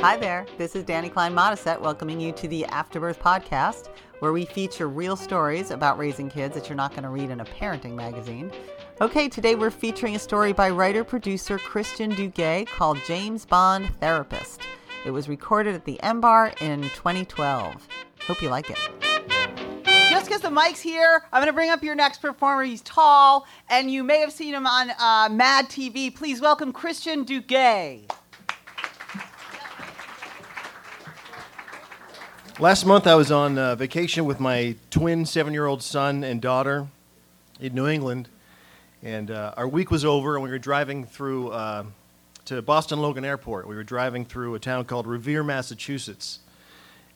Hi there. This is Dani Klein Modisett welcoming you to the Afterbirth podcast, where we feature real stories about raising kids that you're not going to read in a parenting magazine. Okay, today we're featuring a story by writer producer Christian Duguay called James Bond Therapist. It was recorded at the M Bar in 2012. Hope you like it. Just because the mic's here, I'm going to bring up your next performer. He's tall, and you may have seen him on uh, Mad TV. Please welcome Christian Duguay. Last month, I was on uh, vacation with my twin seven year old son and daughter in New England. And uh, our week was over, and we were driving through uh, to Boston Logan Airport. We were driving through a town called Revere, Massachusetts.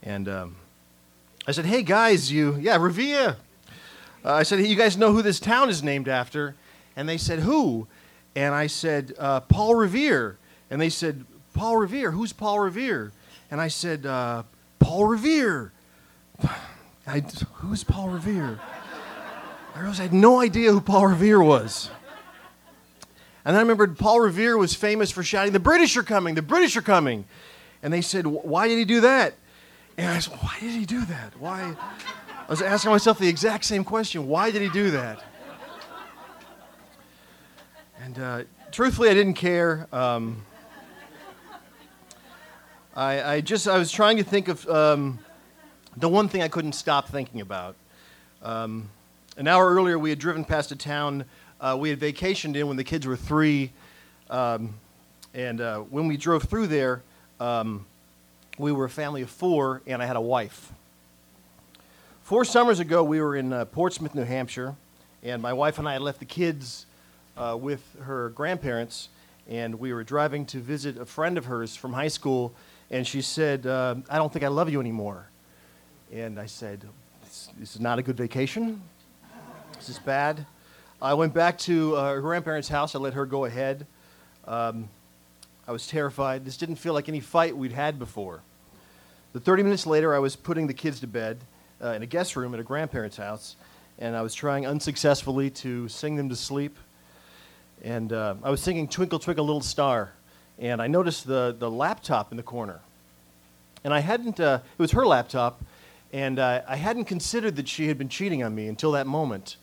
And um, I said, Hey guys, you, yeah, Revere. Uh, I said, hey, You guys know who this town is named after? And they said, Who? And I said, uh, Paul Revere. And they said, Paul Revere? Who's Paul Revere? And I said, uh, Paul Revere. I, who's Paul Revere? I realized I had no idea who Paul Revere was. And then I remembered Paul Revere was famous for shouting, The British are coming, the British are coming. And they said, Why did he do that? And I said, Why did he do that? Why? I was asking myself the exact same question Why did he do that? And uh, truthfully, I didn't care. Um, I, I, just I was trying to think of um, the one thing I couldn't stop thinking about. Um, an hour earlier, we had driven past a town uh, we had vacationed in when the kids were three, um, and uh, when we drove through there, um, we were a family of four, and I had a wife. Four summers ago, we were in uh, Portsmouth, New Hampshire, and my wife and I had left the kids uh, with her grandparents, and we were driving to visit a friend of hers from high school and she said, uh, I don't think I love you anymore. And I said, This, this is not a good vacation. This is bad. I went back to uh, her grandparents' house. I let her go ahead. Um, I was terrified. This didn't feel like any fight we'd had before. The 30 minutes later, I was putting the kids to bed uh, in a guest room at a grandparent's house, and I was trying unsuccessfully to sing them to sleep. And uh, I was singing Twinkle, Twinkle, Little Star and I noticed the, the laptop in the corner. And I hadn't, uh, it was her laptop, and uh, I hadn't considered that she had been cheating on me until that moment.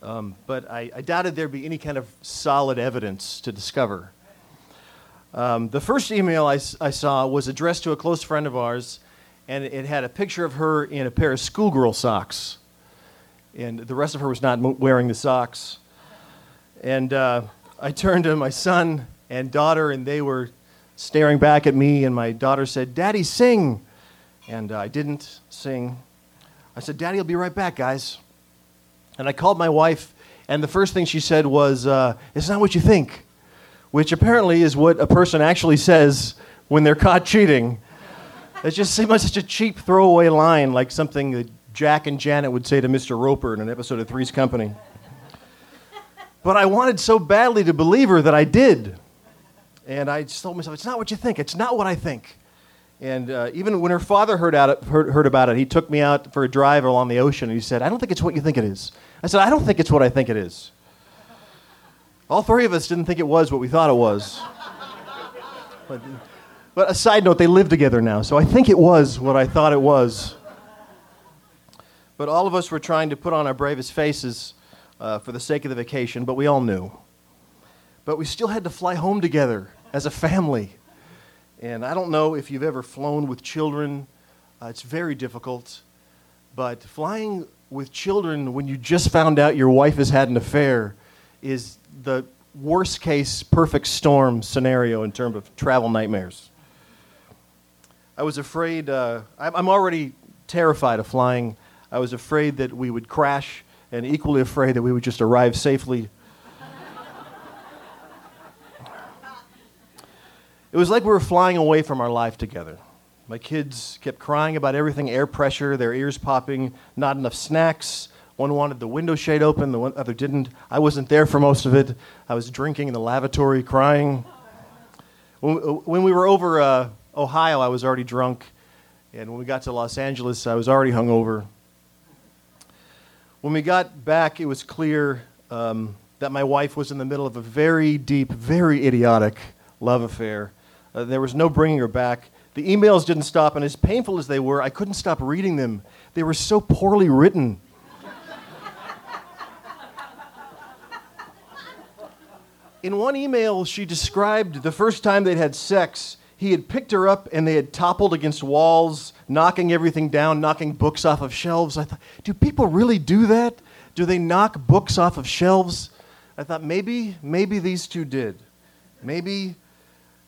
Um, but I, I, doubted there'd be any kind of solid evidence to discover. Um, the first email I, I, saw was addressed to a close friend of ours, and it had a picture of her in a pair of schoolgirl socks. And the rest of her was not wearing the socks. And uh, I turned to my son and daughter, and they were staring back at me. And my daughter said, Daddy, sing. And uh, I didn't sing. I said, Daddy, I'll be right back, guys. And I called my wife, and the first thing she said was, uh, It's not what you think, which apparently is what a person actually says when they're caught cheating. It just seemed like such a cheap throwaway line, like something that Jack and Janet would say to Mr. Roper in an episode of Three's Company. But I wanted so badly to believe her that I did. And I just told myself, it's not what you think. It's not what I think. And uh, even when her father heard, it, heard, heard, about it, he took me out for a drive along the ocean and he said, I don't think it's what you think it is. I said, I don't think it's what I think it is. All three of us didn't think it was what we thought it was. but, but a side note, they live together now, so I think it was what I thought it was. But all of us were trying to put on our bravest faces uh, for the sake of the vacation, but we all knew but we still had to fly home together as a family. And I don't know if you've ever flown with children, uh, it's very difficult. But flying with children when you just found out your wife has had an affair is the worst case perfect storm scenario in terms of travel nightmares. I was afraid, uh, I'm already terrified of flying. I was afraid that we would crash, and equally afraid that we would just arrive safely It was like we were flying away from our life together. My kids kept crying about everything air pressure, their ears popping, not enough snacks. One wanted the window shade open, the other didn't. I wasn't there for most of it. I was drinking in the lavatory, crying. When, we were over uh, Ohio, I was already drunk. And when we got to Los Angeles, I was already hungover. When we got back, it was clear um, that my wife was in the middle of a very deep, very idiotic love affair Uh, there was no bringing her back. The emails didn't stop, and as painful as they were, I couldn't stop reading them. They were so poorly written. In one email, she described the first time they'd had sex. He had picked her up and they had toppled against walls, knocking everything down, knocking books off of shelves. I thought, do people really do that? Do they knock books off of shelves? I thought maybe, maybe these two did. Maybe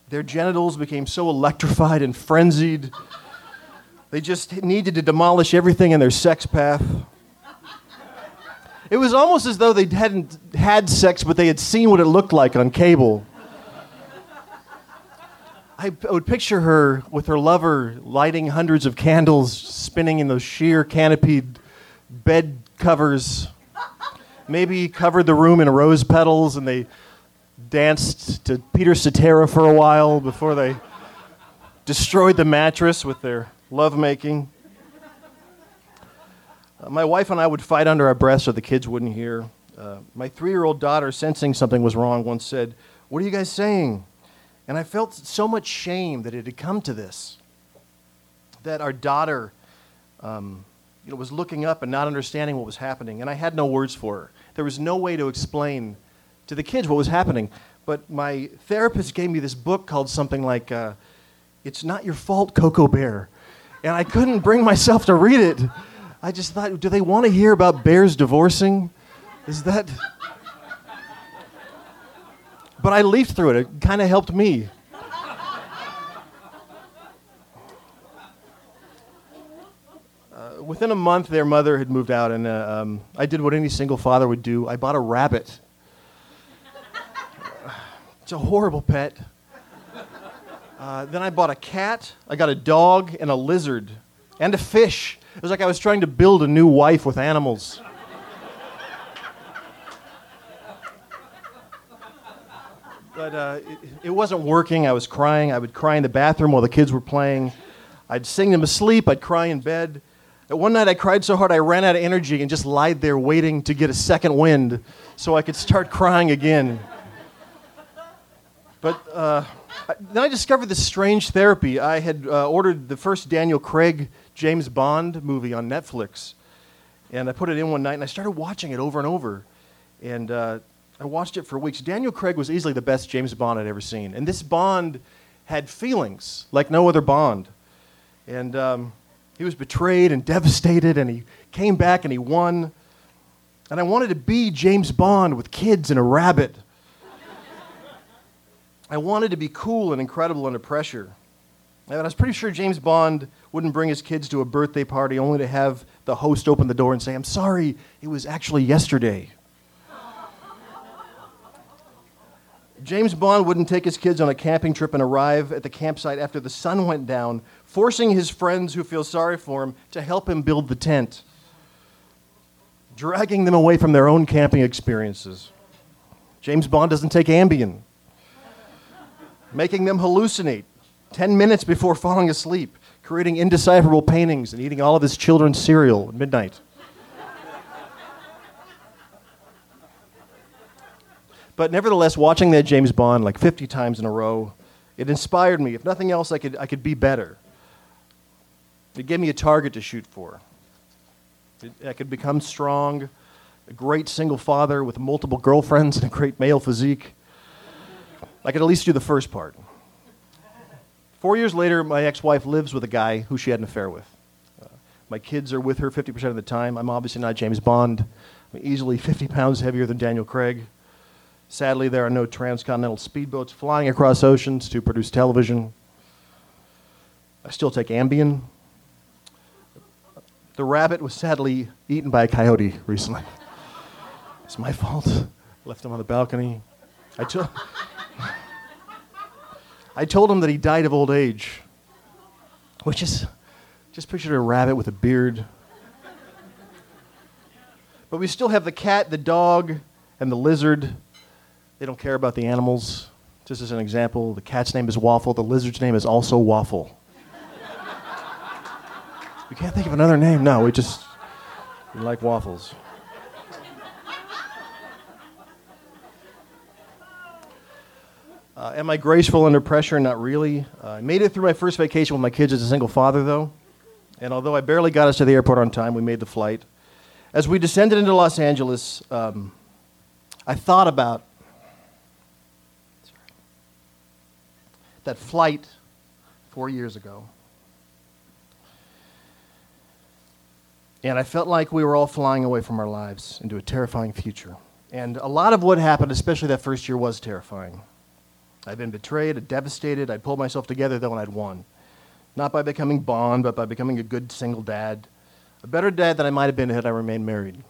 their genitals became so electrified and frenzied, they just needed to demolish everything in their sex path. It was almost as though they hadn't had sex, but they had seen what it looked like on cable. I would picture her with her lover lighting hundreds of candles, spinning in those sheer canopied bed covers. Maybe covered the room in rose petals and they danced to Peter Cetera for a while before they destroyed the mattress with their lovemaking. Uh, my wife and I would fight under our breath so the kids wouldn't hear. Uh, my three year old daughter, sensing something was wrong, once said, What are you guys saying? And I felt so much shame that it had come to this. That our daughter um, you know, was looking up and not understanding what was happening. And I had no words for her. There was no way to explain to the kids what was happening. But my therapist gave me this book called something like uh, It's Not Your Fault, Koko Bear. And I couldn't bring myself to read it. I just thought, do they want to hear about bears divorcing? Is that. But I leafed through it. It kind of helped me. Uh, within a month, their mother had moved out, and uh, um, I did what any single father would do I bought a rabbit. It's a horrible pet. Uh, then I bought a cat, I got a dog, and a lizard, and a fish. It was like I was trying to build a new wife with animals. but uh, it, it, wasn't working. I was crying. I would cry in the bathroom while the kids were playing. I'd sing them asleep. I'd cry in bed. At one night, I cried so hard I ran out of energy and just lied there waiting to get a second wind so I could start crying again. But uh, then I discovered this strange therapy. I had uh, ordered the first Daniel Craig James Bond movie on Netflix. And I put it in one night and I started watching it over and over. And uh, I watched it for weeks. Daniel Craig was easily the best James Bond I'd ever seen. And this Bond had feelings like no other Bond. And um, he was betrayed and devastated, and he came back and he won. And I wanted to be James Bond with kids and a rabbit. I wanted to be cool and incredible under pressure. And I was pretty sure James Bond wouldn't bring his kids to a birthday party only to have the host open the door and say, I'm sorry, it was actually yesterday. James Bond wouldn't take his kids on a camping trip and arrive at the campsite after the sun went down, forcing his friends who feel sorry for him to help him build the tent, dragging them away from their own camping experiences. James Bond doesn't take Ambien, making them hallucinate 10 minutes before falling asleep, creating indecipherable paintings and eating all of his children's cereal at midnight. but nevertheless, watching that James Bond like 50 times in a row, it inspired me. If nothing else, I could, I could be better. It gave me a target to shoot for. I could become strong, a great single father with multiple girlfriends and a great male physique. I could at least do the first part. Four years later, my ex wife lives with a guy who she had an affair with. Uh, my kids are with her 50% of the time. I'm obviously not James Bond. I'm easily 50 pounds heavier than Daniel Craig. Sadly, there are no transcontinental speedboats flying across oceans to produce television. I still take Ambien. The rabbit was sadly eaten by a coyote recently. It's my fault. Left him on the balcony. I told. I told him that he died of old age, which is just picture a rabbit with a beard. But we still have the cat, the dog, and the lizard. They don't care about the animals. Just as an example, the cat's name is Waffle, the lizard's name is also Waffle. we can't think of another name. No, we just we like waffles. Uh, am I graceful under pressure? Not really. Uh, I made it through my first vacation with my kids as a single father, though. And although I barely got us to the airport on time, we made the flight. As we descended into Los Angeles, um, I thought about sorry, that flight four years ago. And I felt like we were all flying away from our lives into a terrifying future. And a lot of what happened, especially that first year, was terrifying. I'd been betrayed, devastated, I'd pulled myself together though, and I'd won. Not by becoming Bond, but by becoming a good single dad. A better dad than I might have been had I remained married.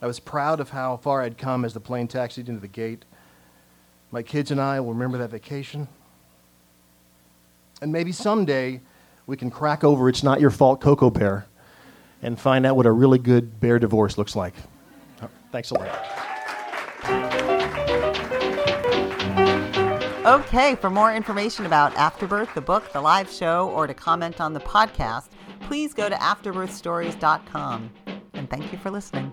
I was proud of how far I'd come as the plane taxied into the gate. My kids and I will remember that vacation. And maybe someday we can crack over It's Not Your Fault Koko Bear and find out what a really good bear divorce looks like. Thanks a lot. Okay, for more information about Afterbirth, the book, the live show, or to comment on the podcast, please go to afterbirthstories.com. And thank you for listening.